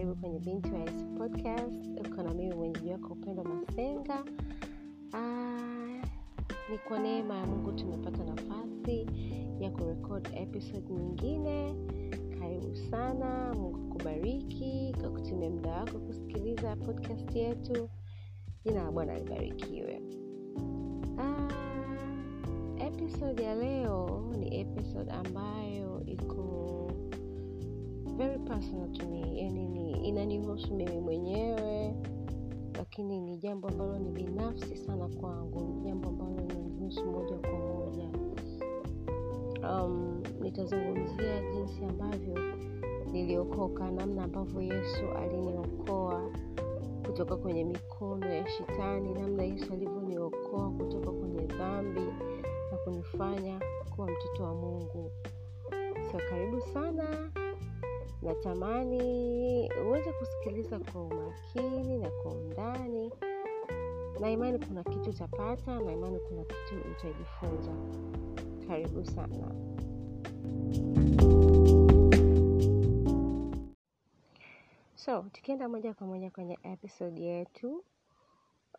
karibu kwenye Binti wa podcast. Uko na mimi mwenyeji wako Upendo Masenga. Ah, ni kwa neema ya Mungu tumepata nafasi ya kurekod episode nyingine. Karibu sana, Mungu akubariki kwa kutumia muda wako kusikiliza podcast yetu. Jina la Bwana libarikiwe. Ah, episode ya leo ni episode ambayo iko very personal to me, yani ni inanihusu mimi mwenyewe, lakini ni jambo ambalo ni binafsi sana kwangu, ni jambo ambalo linanihusu moja kwa moja. Um, nitazungumzia jinsi ambavyo niliokoka, namna ambavyo Yesu aliniokoa kutoka kwenye mikono ya shetani, namna Yesu alivyoniokoa kutoka kwenye dhambi na kunifanya kuwa mtoto wa Mungu. So karibu sana, natamani uweze kusikiliza kwa umakini na kwa undani, na imani kuna kitu utapata, na imani kuna kitu utajifunza. Karibu sana. So tukienda moja kwa moja kwenye episode yetu,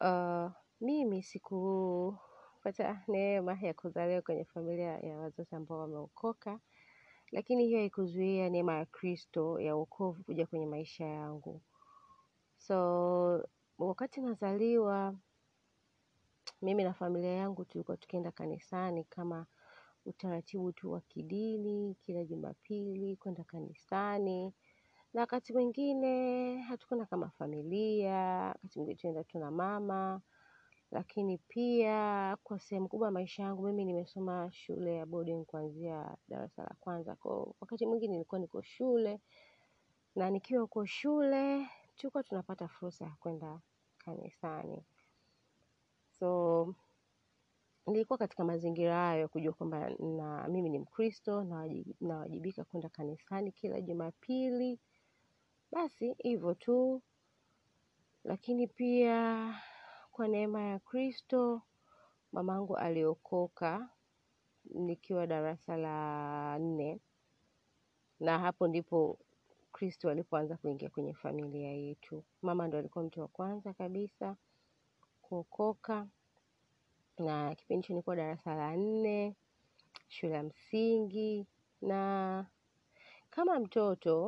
uh, mimi sikupata neema ya kuzaliwa kwenye familia ya wazazi ambao wameokoka, lakini hiyo haikuzuia neema ya Kristo ya wokovu kuja kwenye maisha yangu. So wakati nazaliwa, mimi na familia yangu tulikuwa tukienda kanisani kama utaratibu tu wa kidini, kila Jumapili kwenda kanisani, na wakati mwingine hatukwenda kama familia, wakati mwingine tunaenda tu na mama, lakini pia kwa sehemu kubwa maisha yangu mimi nimesoma shule ya boarding kuanzia darasa la kwanza. Kwa wakati mwingi nilikuwa niko shule, na nikiwa huko shule tulikuwa tunapata fursa ya kwenda kanisani. So nilikuwa katika mazingira hayo kujua kwamba na mimi ni Mkristo nawajibika kwenda kanisani kila Jumapili. Basi hivyo tu, lakini pia kwa neema ya Kristo mamangu aliokoka nikiwa darasa la nne, na hapo ndipo Kristo alipoanza kuingia kwenye familia yetu. Mama ndo alikuwa mtu wa kwanza kabisa kuokoka, na kipindi hicho nilikuwa darasa la nne shule ya msingi, na kama mtoto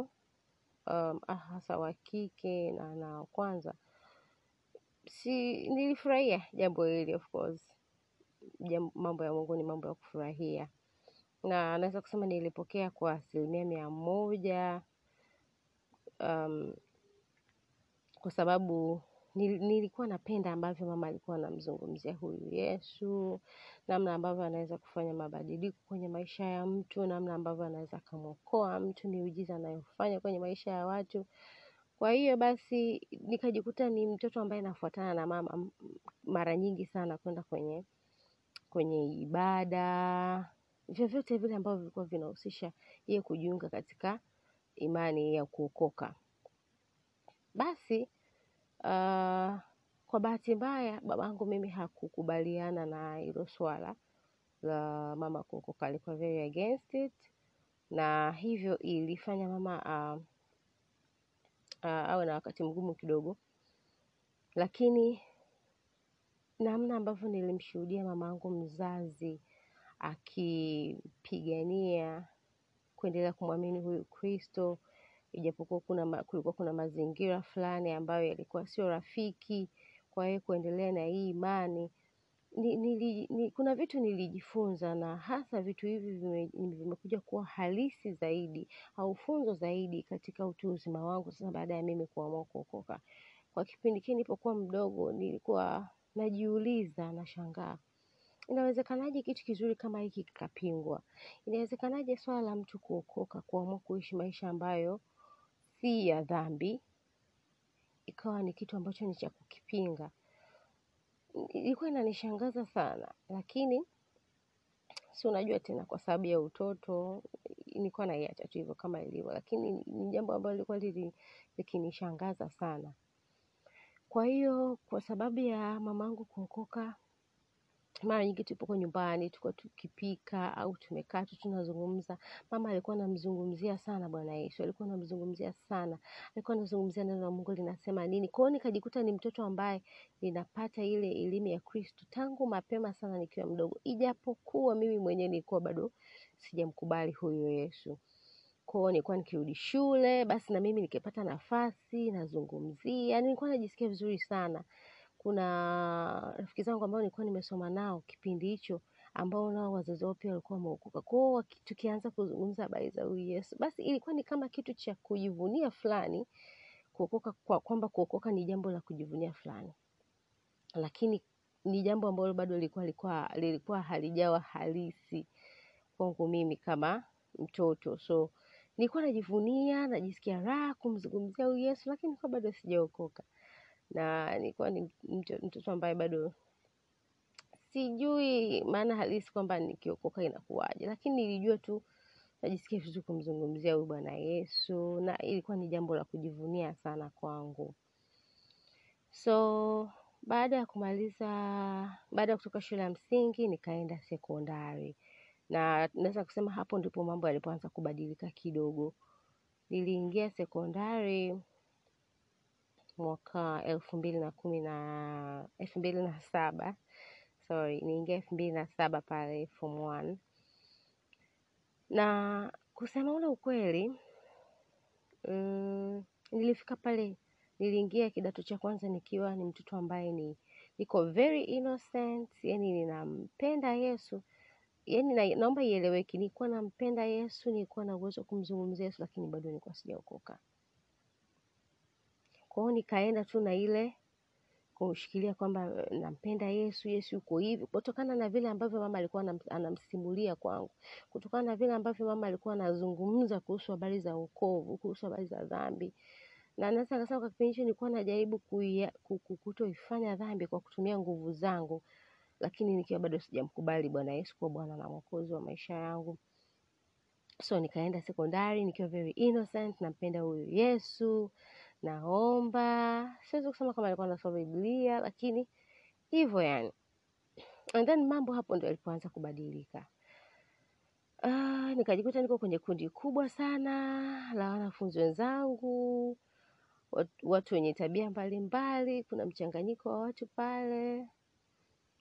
um, ah, hasa wa kike na na wa kwanza si nilifurahia jambo hili of course. jambo, mambo ya Mungu ni mambo ya kufurahia, na naweza kusema nilipokea kwa asilimia mia moja um, kwa sababu nil, nilikuwa napenda ambavyo mama alikuwa anamzungumzia huyu Yesu, namna ambavyo anaweza kufanya mabadiliko kwenye maisha ya mtu, namna ambavyo anaweza akamwokoa mtu, miujiza anayofanya kwenye maisha ya watu. Kwa hiyo basi nikajikuta ni mtoto ambaye nafuatana na mama mara nyingi sana kwenda kwenye kwenye ibada, vyovyote vile ambavyo vilikuwa vinahusisha yeye kujiunga katika imani ya kuokoka. Basi uh, kwa bahati mbaya babangu mimi hakukubaliana na hilo swala la mama kuokoka, alikuwa very against it, na hivyo ilifanya mama uh, awe na wakati mgumu kidogo, lakini namna ambavyo nilimshuhudia mamangu mzazi akipigania kuendelea kumwamini huyu Kristo, ijapokuwa kuna kulikuwa kuna mazingira fulani ambayo yalikuwa sio rafiki kwa yeye kuendelea na hii imani. Kuna vitu nilijifunza na hasa vitu hivi vimekuja kuwa halisi zaidi au funzo zaidi katika utu uzima wangu sasa baada ya mimi kuamua kuokoka. Kwa kipindi kile nilipokuwa mdogo nilikuwa najiuliza, nashangaa inawezekanaje kitu kizuri kama hiki kikapingwa? Inawezekanaje swala la mtu kuokoka, kuamua kuishi maisha ambayo si ya dhambi, ikawa ni kitu ambacho ni cha kukipinga? Ilikuwa inanishangaza sana, lakini si unajua tena, kwa sababu ya utoto nilikuwa naiacha tu hivyo kama ilivyo, lakini ni jambo ambalo lilikuwa likinishangaza sana. Kwa hiyo kwa sababu ya mamangu kuokoka, mara nyingi tulipokuwa nyumbani tulikuwa tukipika au tumekaa tu tunazungumza, mama alikuwa anamzungumzia sana Bwana Yesu, alikuwa anamzungumzia sana, alikuwa anazungumzia neno la Mungu linasema nini. Kwa hiyo nikajikuta ni mtoto ambaye ninapata ile elimu ya Kristo tangu mapema sana nikiwa mdogo, ijapokuwa mimi mwenyewe nilikuwa bado sijamkubali huyo Yesu. Kwa hiyo nilikuwa nikirudi shule, basi na mimi nikipata nafasi nazungumzia, nilikuwa najisikia vizuri sana. Kuna rafiki zangu ambao nilikuwa nimesoma nao kipindi hicho ambao nao wazazi wao pia walikuwa wameokoka. Kwa tukianza kuzungumza habari za huyu Yesu, basi ilikuwa ni kama kitu cha kujivunia fulani, kuokoka kwa kwamba kuokoka ni jambo la kujivunia fulani, lakini ni jambo ambalo bado lilikuwa lilikuwa lilikuwa halijawa halisi kwangu mimi kama mtoto. So nilikuwa najivunia, najisikia raha kumzungumzia huyu Yesu, lakini nilikuwa bado sijaokoka na nilikuwa ni mtoto ambaye bado sijui maana halisi kwamba nikiokoka inakuwaje, lakini nilijua tu najisikia vizuri kumzungumzia huyu Bwana Yesu, na ilikuwa ni jambo la kujivunia sana kwangu. So baada ya kumaliza, baada ya kutoka shule ya msingi nikaenda sekondari, na naweza kusema hapo ndipo mambo yalipoanza kubadilika kidogo. Niliingia sekondari mwaka elfu mbili na kumi na elfu mbili na saba. Sorry, niingia elfu mbili na saba pale form one, na kusema ule ukweli mm, nilifika pale, niliingia kidato cha kwanza nikiwa ni mtoto ambaye ni niko very innocent, yani ninampenda Yesu. Yani na, naomba ieleweke, nilikuwa nampenda Yesu, nilikuwa na uwezo wa kumzungumzia Yesu, lakini bado nilikuwa sijaokoka. Kwa hiyo nikaenda tu na ile kushikilia kwamba eh, nampenda Yesu, Yesu yuko hivi, kutokana na vile ambavyo mama alikuwa anamsimulia kwangu, kutokana na vile ambavyo mama alikuwa anazungumza kuhusu habari za wokovu, kuhusu habari za dhambi, na naweza nikasema kwa kipindi hicho nilikuwa najaribu kutoifanya dhambi kwa kutumia nguvu zangu, lakini nikiwa bado sijamkubali Bwana Yesu kuwa Bwana na Mwokozi wa maisha yangu. So nikaenda sekondari nikiwa very innocent, nampenda huyu Yesu, naomba. Siwezi kusema kama alikuwa anasoma Biblia, lakini hivyo yani. And then mambo hapo ndo yalipoanza kubadilika. Ah, nikajikuta niko kwenye kundi kubwa sana la wanafunzi wenzangu, watu, wenye tabia mbalimbali, kuna mchanganyiko wa watu pale.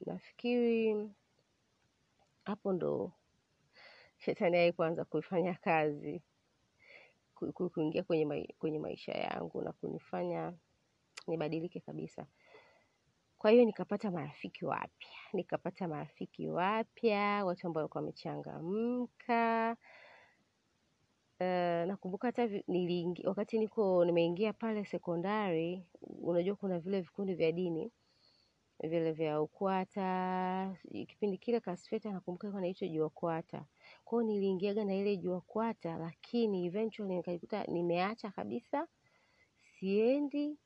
Nafikiri hapo ndo shetani alipoanza kuifanya kazi kuingia kwenye, kwenye maisha yangu na kunifanya nibadilike kabisa. Kwa hiyo nikapata marafiki wapya, nikapata marafiki wapya, watu ambao walikuwa wamechangamka. Uh, nakumbuka hata wakati niko nimeingia pale sekondari, unajua kuna vile vikundi vya dini vile vya UKWATA. Kipindi kile Kasfeta nakumbuka ilikuwa inaitwa JUAKWATA. Kwa hiyo niliingiaga na ile JUAKWATA, lakini eventually nikajikuta nimeacha kabisa, siendi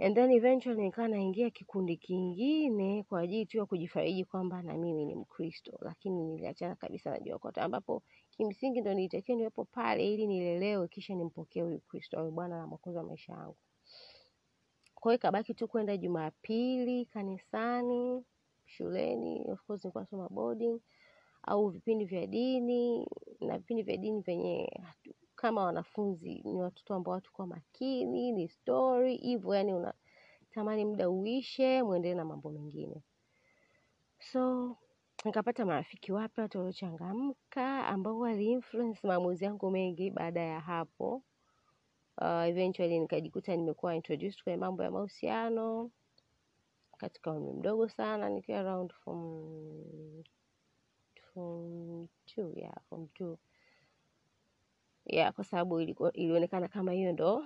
and then eventually nikawa naingia kikundi kingine kwa ajili tu ya kujifariji kwamba na mimi ni Mkristo, lakini niliachana kabisa na JUAKWATA ambapo kimsingi ndo nilitakiwa niwepo pale ili nilelewe kisha nimpokee huyu Kristo awe Bwana na Mwokozi wa maisha yangu. Kwa hiyo ikabaki tu kwenda Jumapili kanisani, shuleni, of course nilikuwa nasoma boarding au vipindi vya dini na vipindi vya dini vyenye kama wanafunzi ni watoto ambao hatukuwa makini, ni story hivyo, yani unatamani muda uishe, muendelee na mambo mengine. So nikapata marafiki wapya, watu waliochangamka ambao wali maamuzi yangu mengi baada ya hapo. Uh, eventually nikajikuta nimekuwa introduced kwenye mambo ya mahusiano katika umri mdogo sana, nikiwa around form form two, yeah, form two. Yeah, kwa sababu ilionekana kama hiyo ndo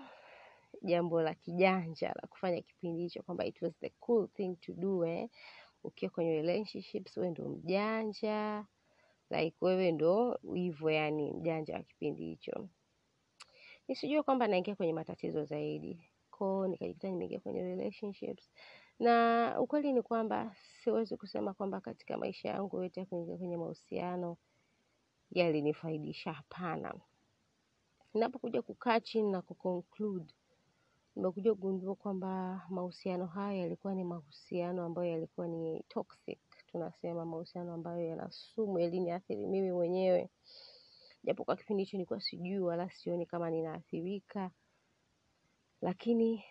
jambo la kijanja la kufanya kipindi hicho, kwamba it was the cool thing to do eh. Ukiwa kwenye relationships wewe ndo mjanja, like wewe ndo hivyo, yani mjanja wa kipindi hicho. Nisijue kwamba naingia kwenye matatizo zaidi, koo nikajikuta nimeingia kwenye relationships, na ukweli ni kwamba siwezi kusema kwamba katika maisha yangu yote ya kuingia kwenye mahusiano yalinifaidisha. Hapana, ninapokuja kukaa chini na kuconclude nimekuja kugundua kwamba mahusiano haya yalikuwa ni mahusiano ambayo yalikuwa ni toxic, tunasema mahusiano ambayo yana sumu yaliniathiri mimi mwenyewe japo kwa kipindi hicho nilikuwa sijui wala sioni kama ninaathirika. Lakini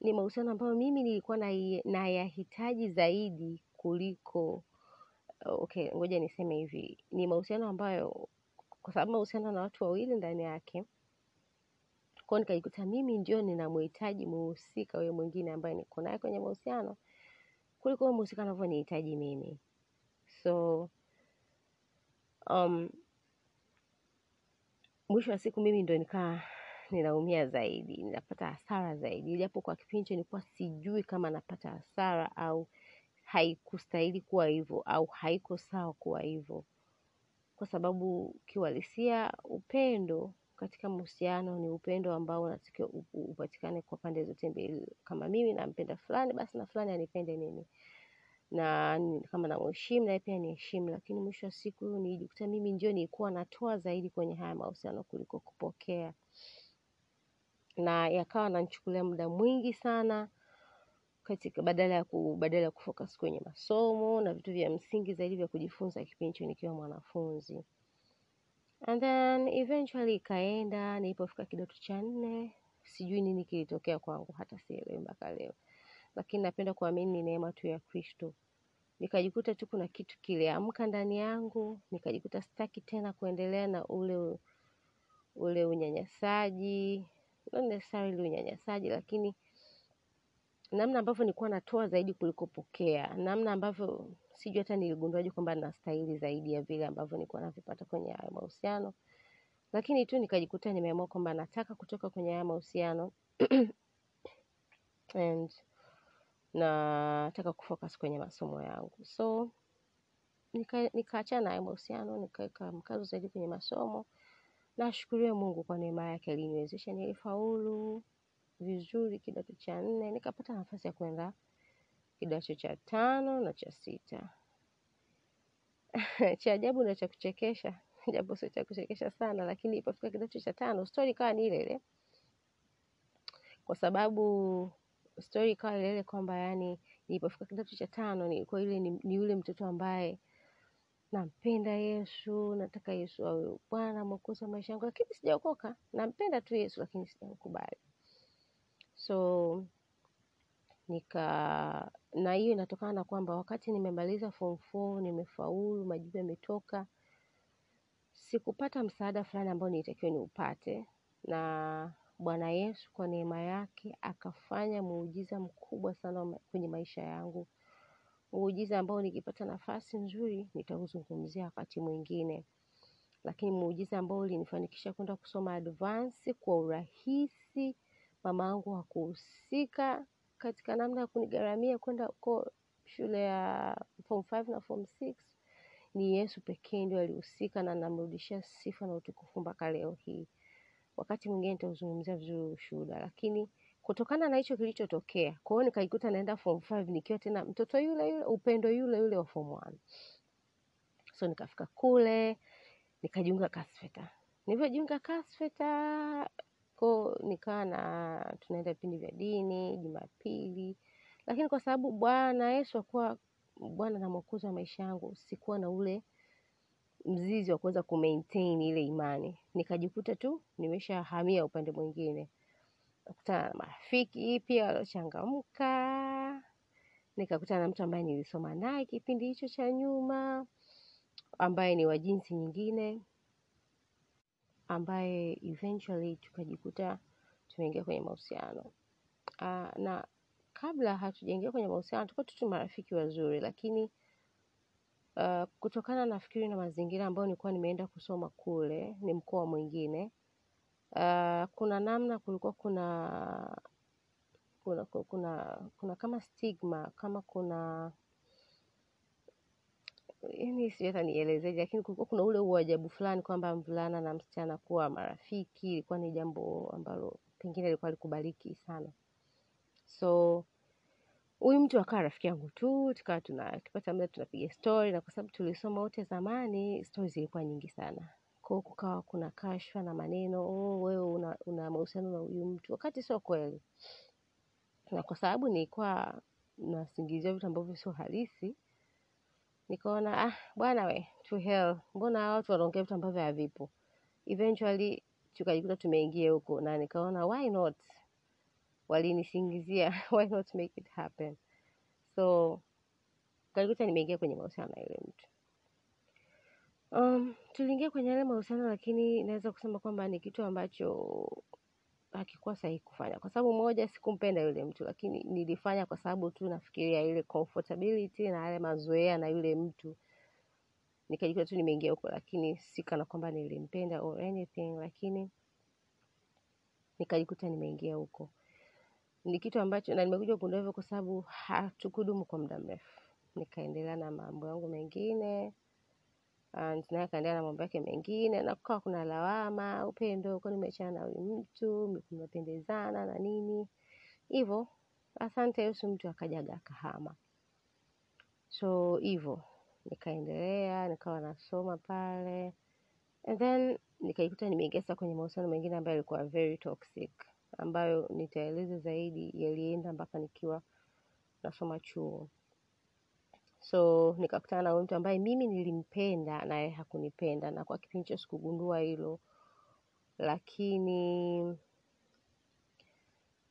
ni mahusiano ambayo mimi nilikuwa nayahitaji zaidi kuliko okay ngoja niseme hivi. Ni mahusiano ambayo kwa sababu mahusiano na watu wawili ndani yake kwao nikajikuta mimi ndio ninamhitaji muhusika huyo mwingine ambaye niko naye kwenye mahusiano kuliko huyo muhusika anavyonihitaji mimi. So um, mwisho wa siku mimi ndo nikaa ninaumia zaidi ninapata hasara zaidi. Japo kwa kipindi hicho nilikuwa sijui kama napata hasara au haikustahili kuwa hivyo au haiko sawa kuwa hivyo. Kwa sababu kiuhalisia upendo katika mahusiano ni upendo ambao unatakiwa upatikane kwa pande zote mbili. Kama mimi nampenda fulani basi na fulani anipende mimi na kama namheshimu naye pia niheshimu lakini mwisho wa siku nilijikuta mimi ndio nilikuwa natoa zaidi kwenye haya mahusiano kuliko kupokea. Na yakawa nanichukulia muda mwingi sana katika badala ya ku, badala ya kufocus kwenye masomo na vitu vya msingi zaidi vya kujifunza kipindi hicho nikiwa mwanafunzi. And then eventually ikaenda nilipofika kidato cha nne sijui nini kilitokea kwangu hata sielewi mpaka leo lakini napenda kuamini ni neema tu ya kristo. Nikajikuta tu kuna kitu kiliamka ndani yangu nikajikuta sitaki tena kuendelea na ule ule unyanyasaji not necessarily unyanyasaji lakini namna ambavyo nilikuwa natoa zaidi kuliko pokea namna ambavyo sijui hata niligunduaje kwamba nastahili zaidi ya vile ambavyo nilikuwa navipata kwenye haya mahusiano. Lakini tu nikajikuta nimeamua kwamba nataka kutoka kwenye haya mahusiano. And nataka kufocus kwenye masomo yangu. So nika- nikaachana nika nayo mahusiano nikaweka mkazo zaidi kwenye masomo. Nashukuriwe mungu kwa neema yake aliniwezesha. Nilifaulu vizuri kidato cha nne. Nikapata nafasi ya kwenda kidato cha tano na cha sita. Cha ajabu na cha kuchekesha. Japo sio cha kuchekesha sana lakini ilipofika kidato cha tano stori ikawa ni ile ile. Kwa sababu stori ikawa ile ile kwamba yani nilipofika kidato cha tano nilikuwa yule ni, ni yule mtoto ambaye nampenda yesu nataka yesu awe bwana mwokozi wa maisha yangu lakini sijaokoka. Nampenda tu yesu lakini sijamkubali so nika na hiyo inatokana na kwamba wakati nimemaliza form four nimefaulu majibu yametoka sikupata msaada fulani ambao nilitakiwa niupate. Na bwana yesu kwa neema yake akafanya muujiza mkubwa sana kwenye maisha yangu. Muujiza ambao nikipata nafasi nzuri nitauzungumzia wakati mwingine. Lakini muujiza ambao ulinifanikisha kwenda kusoma advance kwa urahisi mama yangu hakuhusika katika namna ya kunigharamia kwenda huko shule ya form 5 na form 6 ni yesu pekee ndio alihusika na namrudishia sifa na utukufu mpaka leo hii wakati mwingine nitauzungumzia vizuri ushuhuda. Lakini kutokana na hicho kilichotokea kwa hiyo nikajikuta naenda form 5 nikiwa tena mtoto yule yule upendo yule yule wa form 1 so nikafika kule nikajiunga kasfeta nilivyojiunga kasfeta ko nikawa na tunaenda vipindi vya dini jumapili. Lakini kwa sababu bwana yesu akuwa bwana na mwokozi wa maisha yangu sikuwa na ule mzizi wa kuweza kumaintain ile imani. Nikajikuta tu nimeshahamia upande mwingine. Nakutana na marafiki pia waliochangamka. Nikakutana na mtu ambaye nilisoma naye kipindi hicho cha nyuma ambaye ni wa jinsi nyingine ambaye eventually tukajikuta tumeingia kwenye mahusiano. Uh, na kabla hatujaingia kwenye mahusiano tulikuwa tu marafiki wazuri lakini kutokana nafikiri na mazingira ambayo nilikuwa nimeenda kusoma kule ni mkoa mwingine. Uh, kuna namna kulikuwa kuna kuna, kama stigma kama kuna yani sijui hata nielezeje lakini kulikuwa kuna ule uajabu fulani kwamba mvulana na msichana kuwa marafiki ilikuwa ni jambo ambalo pengine ilikuwa likubaliki sana. So huyu mtu akawa rafiki yangu tu tukawa tuna muda tunapiga stori na kwa sababu tulisoma wote zamani stori zilikuwa nyingi sana. Kwao kukawa kuna kashfa na maneno oh, wewe una, una mahusiano na huyu mtu. Wakati sio kweli. Na kwa sababu nilikuwa nasingizia vitu ambavyo sio halisi nikaona ah, bwana we to hell, mbona watu wanaongea vitu ambavyo havipo. Eventually tukajikuta tumeingia huko, na nikaona why not, walinisingizia why not make it happen. So tukajikuta nimeingia kwenye mahusiano na yule mtu. Um, tuliingia kwenye yale mahusiano, lakini naweza kusema kwamba ni kitu ambacho hakikuwa sahihi kufanya, kwa sababu moja, sikumpenda yule mtu, lakini nilifanya kwa sababu tu nafikiria ile comfortability na yale mazoea na yule mtu, nikajikuta tu nimeingia huko, lakini sikana kwamba nilimpenda or anything, lakini nikajikuta nimeingia huko. Ni kitu ambacho na nimekuja kugundua hivyo kwa sababu hatukudumu kwa muda mrefu, nikaendelea na mambo yangu mengine naye akaendelea na mambo yake mengine, na kukawa kuna lawama, upendo, kwani nimeachana na huyu mtu, mnapendezana na nini hivyo. Asante Yesu, mtu akajaga akahama. So hivyo nikaendelea, nikawa nasoma pale, and then nikajikuta nimeingia sasa kwenye mahusiano mengine ambayo yalikuwa very toxic, ambayo nitaeleza zaidi, yalienda mpaka nikiwa nasoma chuo. So nikakutana na mtu ambaye mimi nilimpenda naye hakunipenda, na kwa kipindi hicho sikugundua hilo, lakini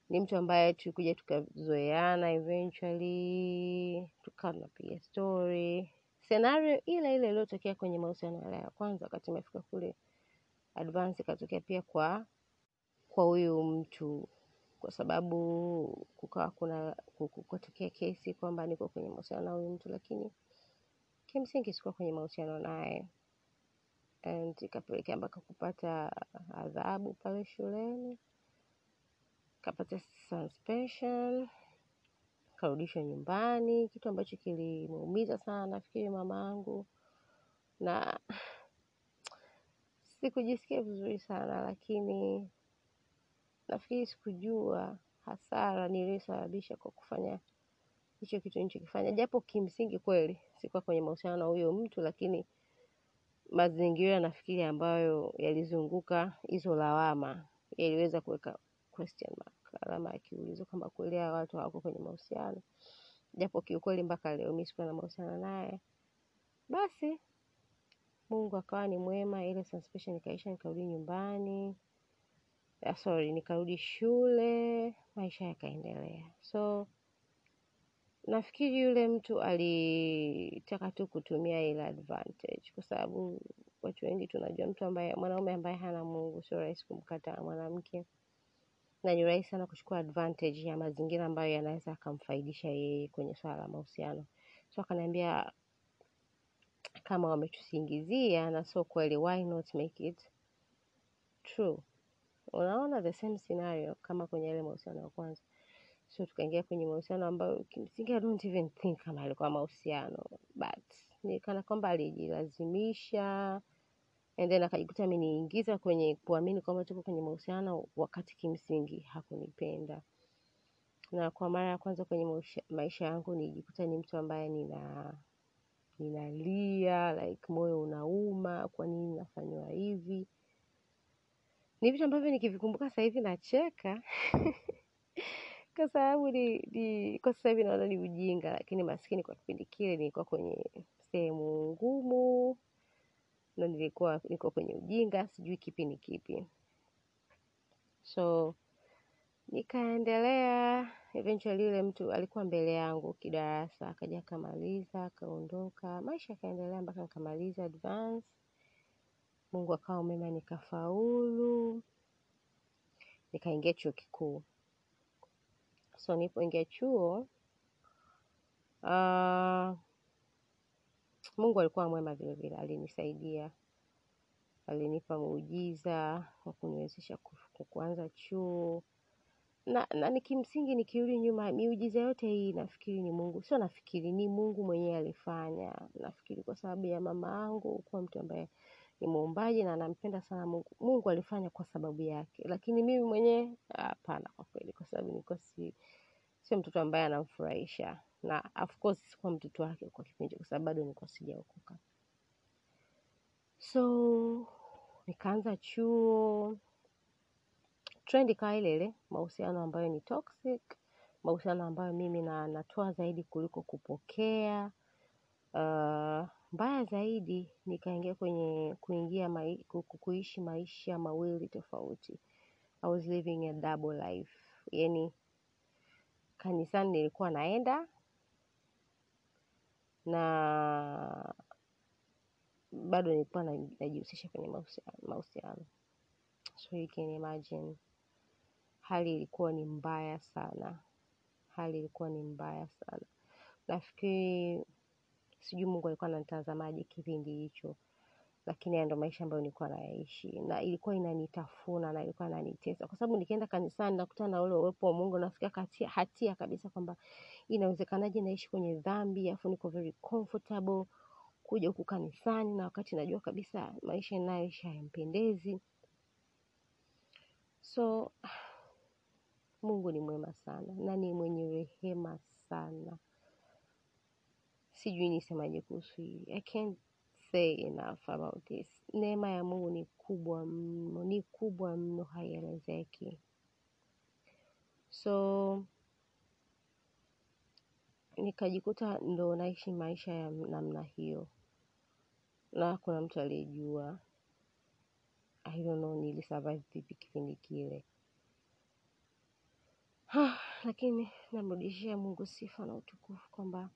ni mtu ambaye tulikuja tukazoeana, eventually tukawa tunapiga story, scenario ile ile iliyotokea kwenye mahusiano yale ya kwanza, wakati imefika kule advance ikatokea pia kwa kwa huyu mtu, kwa sababu kukawa kuna kukotokea kesi kwamba niko kwenye mahusiano na huyu mtu, lakini kimsingi sikuwa kwenye mahusiano naye, and ikapelekea mpaka kupata adhabu pale shuleni, kapata suspension, karudishwa nyumbani, kitu ambacho kilimuumiza sana nafikiri mamangu, na sikujisikia vizuri sana, lakini nafikiri sikujua hasara niliyosababisha kwa kufanya hicho kitu nilichokifanya, japo kimsingi kweli sikuwa kwenye mahusiano na huyo mtu, lakini mazingira nafikiri ambayo yalizunguka hizo lawama yaliweza kuweka question mark, alama ya kiulizo kweli hawa watu hawako kwenye mahusiano, japo kiukweli mpaka leo mimi sikuwa na mahusiano naye. Basi Mungu akawa ni mwema, ile suspicion ikaisha, nikarudi nyumbani, sorry, nikarudi shule, maisha yakaendelea. So nafikiri yule mtu alitaka tu kutumia ile advantage, kwa sababu watu wengi tunajua mtu ambaye mwanaume ambaye hana Mungu sio rahisi kumkataa mwanamke, na ni rahisi sana kuchukua advantage ya mazingira ambayo yanaweza akamfaidisha yeye kwenye swala la mahusiano. So akaniambia kama wametusingizia na sio kweli, why not make it true? Unaona, the same scenario kama kwenye yale mahusiano ya kwanza. So tukaingia kwenye mahusiano ambayo kimsingi I don't even think kama alikuwa mahusiano, but ni kana kwamba alijilazimisha and then akajikuta ameniingiza kwenye kuamini kwamba tuko kwenye mahusiano wakati kimsingi hakunipenda. Na kwa mara ya kwanza kwenye maisha, maisha yangu nilijikuta ni mtu ambaye nina ninalia like moyo unauma, kwa nini nafanyiwa hivi? Ni vitu ambavyo nikivikumbuka sasa hivi nacheka kwa sababu ni, ni kwa sasa hivi naona ni ujinga, lakini maskini kwa kipindi kile nilikuwa kwenye sehemu ngumu na nilikuwa niko kwenye ujinga, sijui kipi ni kipi. So nikaendelea, eventually yule mtu alikuwa mbele yangu kidarasa, akaja akamaliza, akaondoka, maisha yakaendelea mpaka nikamaliza advance. Mungu akawa mwema, nikafaulu, nikaingia chuo kikuu. So nilipoingia chuo uh, Mungu alikuwa mwema vile vile, alinisaidia, alinipa muujiza wa kuniwezesha kuanza chuo na, na ni kimsingi nikirudi nyuma, miujiza yote hii nafikiri ni Mungu, sio nafikiri, ni Mungu mwenyewe alifanya. Nafikiri kwa sababu ya mama yangu kuwa mtu ambaye ni muombaji na anampenda sana Mungu. Mungu alifanya kwa sababu yake, lakini mimi mwenyewe hapana, kwa kweli, kwa sababu nilikuwa si sio mtoto ambaye anamfurahisha, na of course sikuwa mtoto wake kwa kipindi, kwa sababu bado nilikuwa sijaokoka. So nikaanza chuo, trend ikawa ile, mahusiano ambayo ni toxic, mahusiano ambayo mimi na natoa zaidi kuliko kupokea, Uh, mbaya zaidi nikaingia kwenye kuingia kuishi maisha mawili tofauti. I was living a double life. Yani kanisani nilikuwa naenda na bado nilikuwa najihusisha kwenye mahusiano. So you can imagine hali ilikuwa ni mbaya sana, hali ilikuwa ni mbaya sana. Nafikiri sijui Mungu alikuwa ananitazamaje kipindi hicho, lakini haya ndo maisha ambayo nilikuwa nayaishi, na ilikuwa inanitafuna na ilikuwa inanitesa, kwa sababu nikienda kanisani nakutana na ule uwepo wa Mungu, nafikia hatia kabisa kwamba inawezekanaje naishi kwenye dhambi afu niko very comfortable kuja huku kanisani, na wakati najua kabisa maisha ninayoishi hayampendezi. So Mungu ni mwema sana na ni mwenye rehema sana. Sijui nisemaje kuhusu hii. I can't say enough about this. Neema ya Mungu ni kubwa mno, ni kubwa mno, haielezeki. So nikajikuta ndo naishi maisha ya namna hiyo, na kuna mtu aliyejua. I don't know nilisurvive vipi kipindi kile. Lakini namrudishia Mungu sifa na utukufu kwamba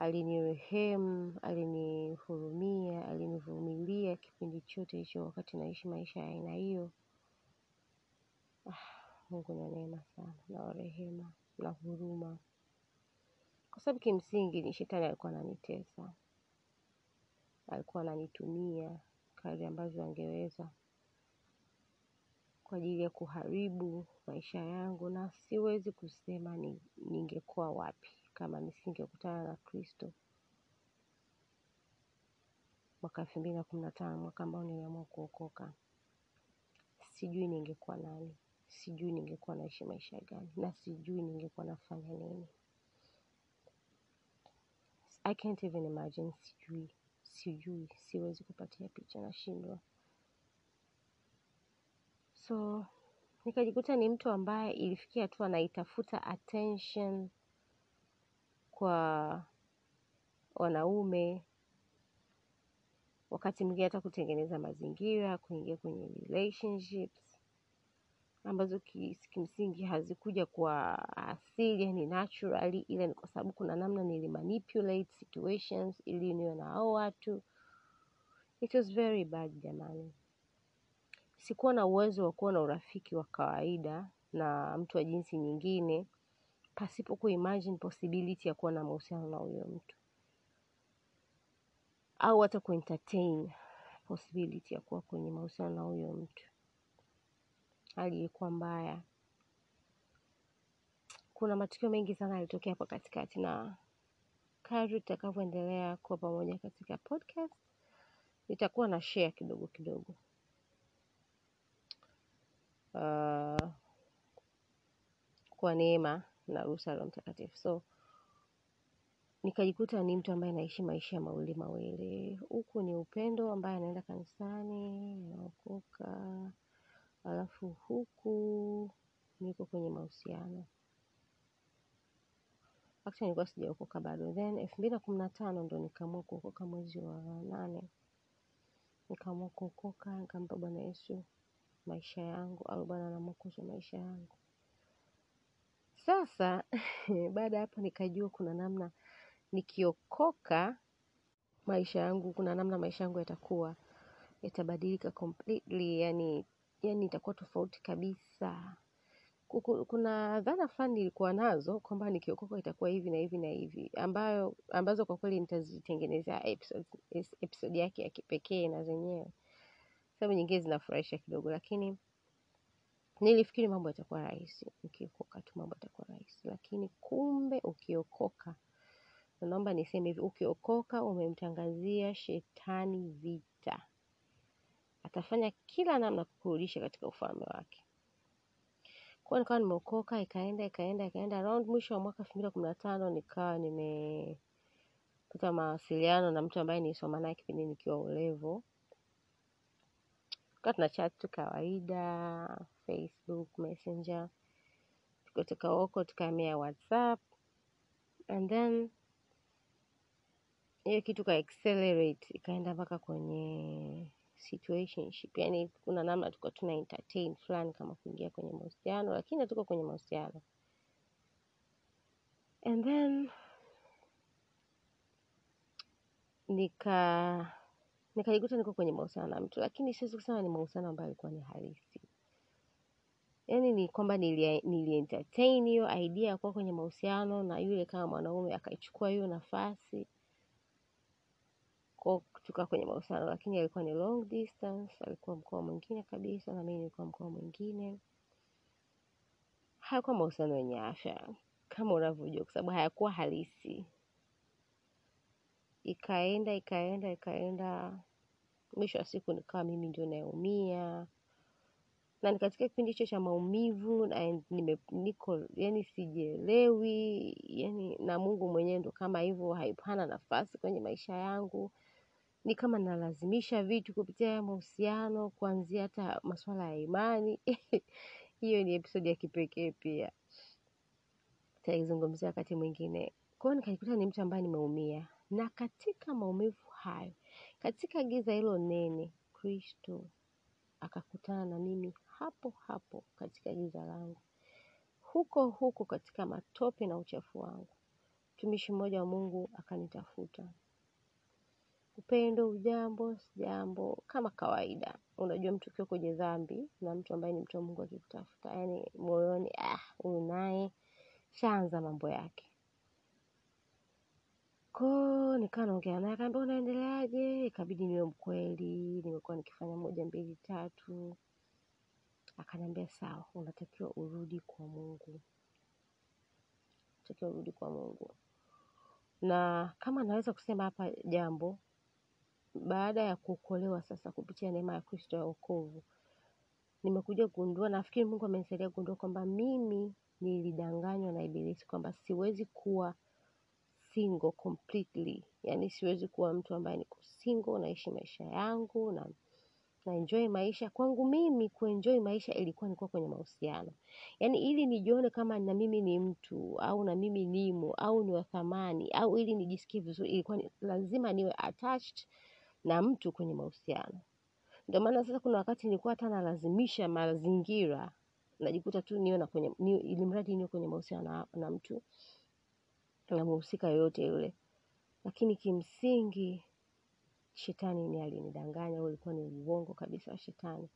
alinirehemu, alinihurumia, alinivumilia kipindi chote hicho wakati naishi maisha ya aina hiyo. Mungu ni neema sana na wa rehema na huruma, kwa sababu kimsingi ni shetani alikuwa ananitesa, alikuwa ananitumia kadri ambavyo angeweza. Kwa ajili ya kuharibu maisha yangu, na siwezi kusema ni, ningekuwa wapi kama nisingekutana na Kristo mwaka elfu mbili na kumi na tano, mwaka ambao niliamua kuokoka. Sijui ningekuwa nani, sijui ningekuwa naishi maisha gani, na sijui ningekuwa nafanya nini. I can't even imagine, sijui, sijui, siwezi kupatia picha, nashindwa. So nikajikuta ni mtu ambaye ilifikia tu anaitafuta attention kwa wanaume, wakati mwingine hata kutengeneza mazingira, kuingia kwenye relationships ambazo ki- kimsingi hazikuja kwa asili, yani naturally, ila ni kwa sababu kuna namna nilimanipulate situations ili niwe na hao watu. It was very bad jamani. Sikuwa na uwezo wa kuwa na urafiki wa kawaida na mtu wa jinsi nyingine pasipo kuimagine possibility ya kuwa na mahusiano na huyo mtu au hata kuentertain possibility ya kuwa kwenye mahusiano na huyo mtu. Hali ilikuwa mbaya. Kuna matukio mengi sana yalitokea hapo katikati, na kadri tutakavyoendelea kuwa pamoja katika podcast nitakuwa na share kidogo kidogo. Uh, kwa neema na ruhusa Roho Mtakatifu. So nikajikuta ni mtu ambaye naishi maisha mawili mawili. Huku ni upendo ambaye anaenda kanisani, anaokoka, alafu huku niko kwenye mahusiano. Actually nilikuwa sijaokoka bado. Then elfu mbili na kumi na tano ndo nikaamua kuokoka mwezi wa nane. Nikaamua kuokoka, nikampa Bwana Yesu maisha yangu, au Bwana na Mwokozi maisha yangu. Sasa baada ya hapo nikajua kuna namna nikiokoka maisha yangu, kuna namna maisha yangu yatakuwa yatabadilika completely, yani yani itakuwa tofauti kabisa. Kuku- Kuna dhana fulani nilikuwa nazo kwamba nikiokoka itakuwa hivi na hivi na hivi, ambayo ambazo kwa kweli nitazitengenezea episode, episode yake ya kipekee na zenyewe, sababu nyingine zinafurahisha kidogo, lakini nilifikiri mambo yatakuwa rahisi ukiokoka tu, mambo yatakuwa rahisi, lakini kumbe ukiokoka na naomba niseme hivi, ukiokoka umemtangazia shetani vita, atafanya kila namna kukurudisha katika ufalme wake. Kwa nikawa nimeokoka, ikaenda ikaenda ikaenda, around mwisho wa mwaka elfu mbili na kumi na tano nikawa nimepata mawasiliano na mtu ambaye nilisoma naye kipindi nikiwa ulevo, tukawa tuna chat tu kawaida, Facebook, Messenger, tukatoka huko tukahamia WhatsApp and then hiyo kitu ka accelerate ikaenda mpaka kwenye situationship, yani kuna namna tulikuwa tuna entertain fulani kama kuingia kwenye mahusiano, lakini hatuko kwenye mahusiano. And then nika nikajikuta niko kwenye mahusiano na mtu, lakini siwezi kusema ni mahusiano ambayo alikuwa ni halisi. Yani ni kwamba nili, nili hiyo idea ya kuwa kwenye mahusiano na yule kama mwanaume akaichukua hiyo nafasi kwa kwenye mahusiano, lakini alikuwa ni long distance, alikuwa mkoa mwingine kabisa na mimi nilikuwa mkoa mwingine. Hayakuwa mahusiano yenye afya kama unavyojua, kwa sababu hayakuwa halisi. Ikaenda ikaenda ikaenda, mwisho wa siku nikawa mimi ndio naumia, na ni katika kipindi hicho cha maumivu na niko yani sijielewi, yani na Mungu mwenyewe ndo kama hivyo haipana nafasi kwenye maisha yangu. Ni kama nalazimisha vitu kupitia ya mahusiano kuanzia hata masuala ya imani. Hiyo ni episodi ya kipekee pia. Taizungumzia wakati mwingine. Kwao nikajikuta ni mtu ambaye nimeumia. Na katika maumivu hayo katika giza hilo nene kristo akakutana na mimi hapo hapo katika giza langu. Huko huko katika matope na uchafu wangu. Mtumishi mmoja wa mungu akanitafuta. Upendo ujambo sijambo kama kawaida. Unajua mtu ukiwa kwenye dhambi na mtu ambaye ni mtu wa mungu akikutafuta yani moyoni ah huyu naye shaanza mambo yake. Ko nikawa naongea naye akaambia unaendeleaje? Ikabidi niwe mkweli nimekuwa nikifanya moja mbili tatu akaniambia sawa unatakiwa urudi kwa mungu. Unatakiwa urudi kwa mungu. Na kama naweza kusema hapa jambo baada ya kuokolewa sasa kupitia neema ya Kristo ya wokovu, nimekuja kugundua, nafikiri Mungu amenisaidia kugundua kwamba mimi nilidanganywa na Ibilisi kwamba siwezi kuwa single completely, yani siwezi kuwa mtu ambaye niko single, naishi maisha yangu na na enjoy maisha. Kwangu mimi kuenjoy maisha ilikuwa nikuwa kwenye mahusiano, yani ili nijione kama na mimi ni mtu au na mimi nimo au ni wa thamani au ili nijisikie vizuri, ilikuwa lazima niwe attached na mtu kwenye mahusiano. Ndio maana sasa kuna wakati nilikuwa hata nalazimisha mazingira, najikuta tu niwe na kwenye ni, ili mradi niwe kwenye mahusiano na, na mtu na mhusika yoyote yule, lakini kimsingi shetani ni alinidanganya, ulikuwa ni uongo kabisa wa shetani.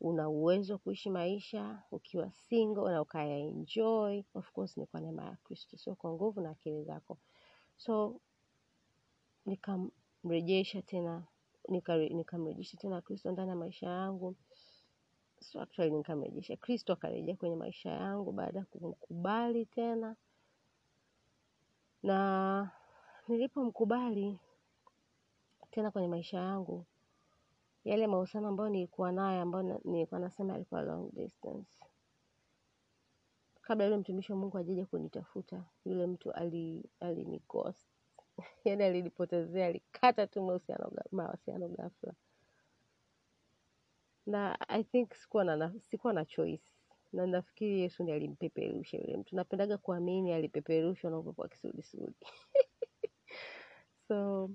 Una uwezo wa kuishi maisha ukiwa single na ukaya enjoy, of course ni kwa neema ya Kristo, sio kwa nguvu na akili zako. So nikamrejesha tena nikamrejesha tena Kristo ndani ya maisha yangu. So actually nikamrejesha Kristo akarejea kwenye maisha yangu baada ya kumkubali tena, na nilipomkubali tena kwenye maisha yangu, yale mahusiano ambayo nilikuwa nayo ambayo nilikuwa nasema yalikuwa long distance, kabla yule mtumishi wa Mungu ajaja kunitafuta, yule mtu alinighost yani alinipotezea, alikata tu mahusiano ghafla, na I think sikuwa na sikuwa na choice, na nafikiri Yesu ndi alimpeperusha yule mtu. Napendaga kuamini alipeperushwa na upepo wa kisulisuli so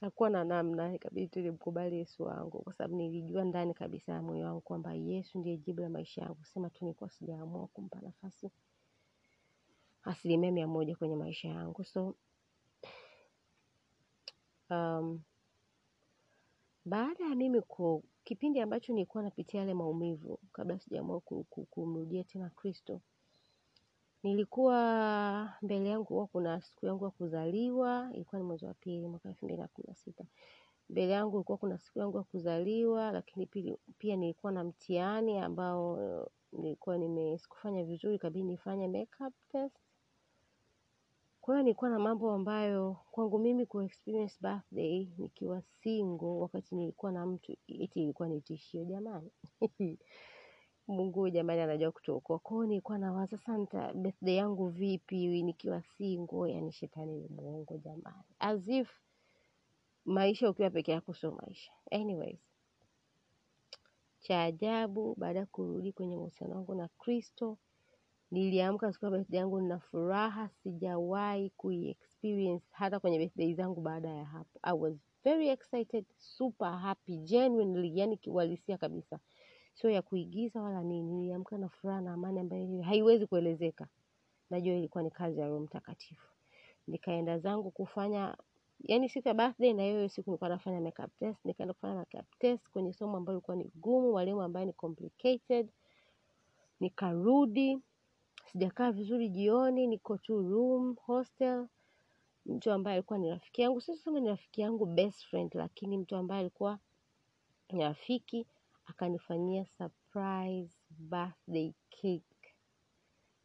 hakuwa na namna, ikabidi nimkubali Yesu wangu, kwa sababu nilijua ndani kabisa ya moyo wangu kwamba Yesu ndiye jibu la maisha yangu, sema tu nilikuwa sijaamua kumpa nafasi. Asilimia mia moja kwenye maisha yangu. So um, baada ya mimi ku kipindi ambacho nilikuwa napitia yale maumivu kabla sijaamua kumrudia tena Kristo, nilikuwa mbele yangu huwa kuna siku yangu ya kuzaliwa, ilikuwa ni mwezi wa pili mwaka elfu mbili na kumi na sita. Mbele yangu ilikuwa kuna siku yangu ya kuzaliwa, lakini pia nilikuwa na mtihani ambao nilikuwa nime sikufanya vizuri, ikabidi nifanye makeup test. Kwa hiyo nilikuwa na mambo ambayo kwangu mimi ku experience birthday nikiwa single wakati nilikuwa na mtu eti ilikuwa ni tishio jamani. Mungu jamani anajua kutuokoa. Kwa hiyo nilikuwa nawaza sasa birthday yangu vipi nikiwa single, yani shetani ni mwongo jamani. As if maisha ukiwa peke yako sio maisha. Anyways, cha ajabu baada ya kurudi kwenye mahusiano wangu na Kristo Niliamka siku ya birthday yangu nina furaha sijawahi kuiexperience hata kwenye birthday zangu baada ya hapo. I was very excited, super happy, genuinely, yani kiuhalisia kabisa. Sio ya kuigiza wala nini, niliamka na furaha na amani ambayo haiwezi kuelezeka. Najua ilikuwa ni kazi ya roho mtakatifu. Nikaenda zangu kufanya, yani siku ya birthday na hiyo siku nilikuwa nafanya makeup test. Nikaenda kufanya makeup test kwenye somo ambayo ilikuwa ni gumu, walimu ambaye ni complicated. Nikarudi, sijakaa vizuri jioni, niko tu room, hostel. Mtu ambaye alikuwa ni rafiki yangu, sisema sema ni rafiki yangu best friend, lakini mtu ambaye alikuwa ni rafiki, akanifanyia surprise birthday cake.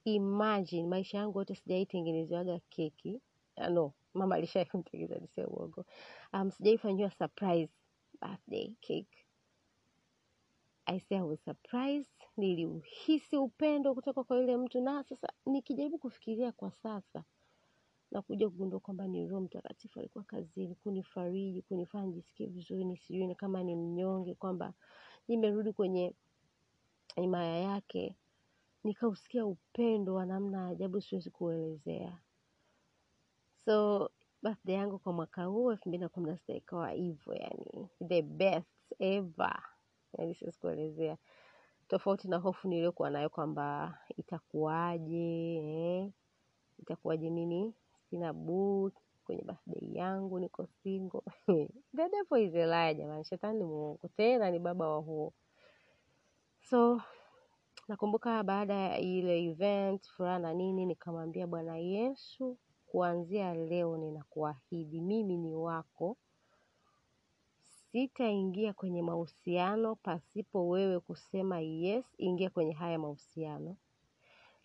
Imagine, maisha yangu yote sijawahi keki. No, mama alishawahi kunitengenezea uongo. Um, sijawahi surprise birthday cake. I say I was surprised, niliuhisi upendo kutoka kwa yule mtu na sasa nikijaribu kufikiria kwa sasa na kuja kugundua kwamba ni Roho Mtakatifu alikuwa kazini kunifariji, kunifanya nijisikie vizuri, nisijui kama ni mnyonge, kwamba nimerudi kwenye himaya yake, nikausikia upendo wa namna ajabu siwezi kuelezea. So birthday yangu kwa mwaka huu elfu mbili na kumi na sita ikawa hivyo, yani the best ever, yani siwezi kuelezea, tofauti na hofu niliyokuwa nayo kwamba itakuwaje, eh? itakuwaje nini sina book kwenye birthday yangu, niko single. The devil is a liar jamani, shetani ni muongo, tena ni baba wa huo. So nakumbuka baada ya ile event furaha na nini, nikamwambia Bwana Yesu, kuanzia leo ninakuahidi mimi ni wako, sitaingia kwenye mahusiano pasipo wewe kusema yes, ingia kwenye haya mahusiano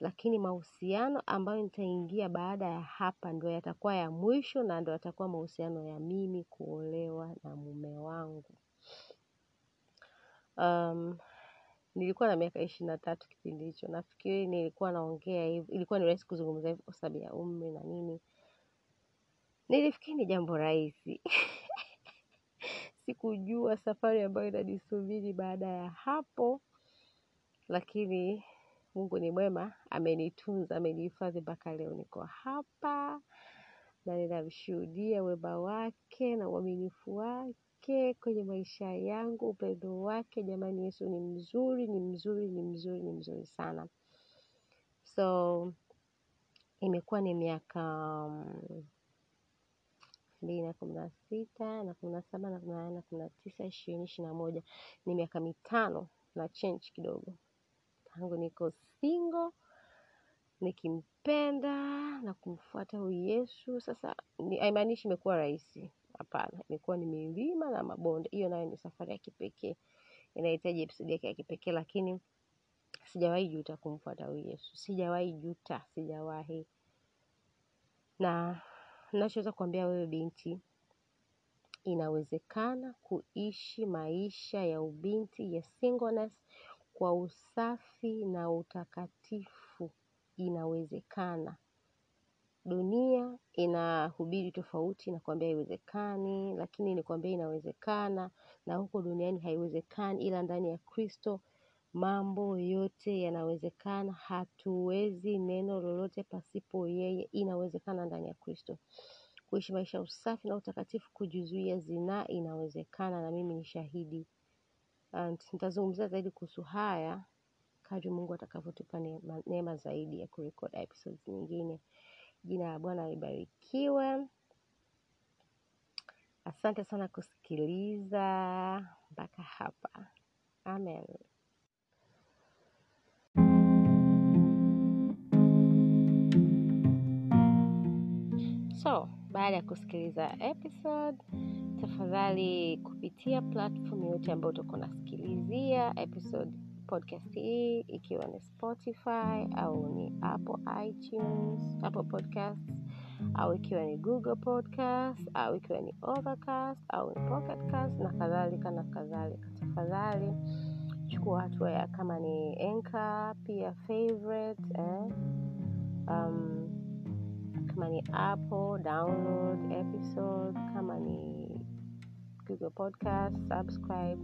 lakini mahusiano ambayo nitaingia baada ya hapa ndo yatakuwa ya mwisho na ndo yatakuwa mahusiano ya mimi kuolewa na mume wangu. Um, nilikuwa na miaka ishirini na tatu kipindi hicho. Nafikiri nilikuwa naongea hivi, ilikuwa ni rahisi kuzungumza hivi kwa sababu ya umri na nini. Nilifikiri ni jambo rahisi. Sikujua safari ambayo inanisubiri baada ya hapo, lakini Mungu ni mwema, amenitunza, amenihifadhi mpaka leo niko hapa na ninamshuhudia wema wake na uaminifu wake kwenye maisha yangu, upendo wake. Jamani, Yesu ni mzuri, ni mzuri, ni mzuri, ni mzuri sana. So imekuwa ni miaka mbili na kumi na sita na kumi na saba na kumi na nane na kumi na tisa ishirini ishirini na moja ni miaka mitano na change kidogo tangu niko single nikimpenda na kumfuata huyu Yesu. Sasa ni- haimaanishi imekuwa rahisi, hapana. Imekuwa ni milima na mabonde, hiyo nayo ni safari ya kipekee, inahitaji episodi yake ya kipekee, lakini sijawahi juta kumfuata huyu Yesu, sijawahi juta, sijawahi. Na nachoweza kuambia wewe binti, inawezekana kuishi maisha ya ubinti ya singleness kwa usafi na utakatifu. Inawezekana. Dunia inahubiri tofauti inakwambia haiwezekani, lakini nikwambia inawezekana, na huko duniani haiwezekani, ila ndani ya Kristo mambo yote yanawezekana. Hatuwezi neno lolote pasipo yeye, inawezekana ndani ya Kristo. Kuishi maisha usafi na utakatifu, kujizuia zinaa, inawezekana, na mimi ni shahidi. And nitazungumzia zaidi kuhusu haya kadri Mungu atakavyotupa neema zaidi ya kurecord episodes nyingine. Jina la Bwana libarikiwe. Asante sana kusikiliza mpaka hapa. Amen. So, baada ya kusikiliza episode, tafadhali kupitia platform yote ambayo utakuwa unasikilizia episode podcast hii, ikiwa ni Spotify au ni Apple iTunes, Apple Podcasts au ikiwa ni Google Podcast au ikiwa ni Overcast au ni Pocketcast na kadhalika na kadhalika. Tafadhali chukua hatua ya kama ni Anchor, pia favorite eh? um, kama ni Apple download episode, kama ni Google Podcast subscribe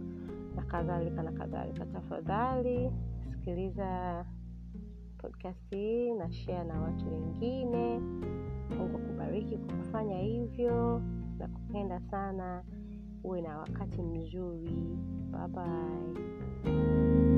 na kadhalika na kadhalika. Tafadhali sikiliza podcast hii na share na watu wengine. Mungu akubariki kwa kufanya hivyo, na kupenda sana. Uwe na wakati mzuri. Bye bye.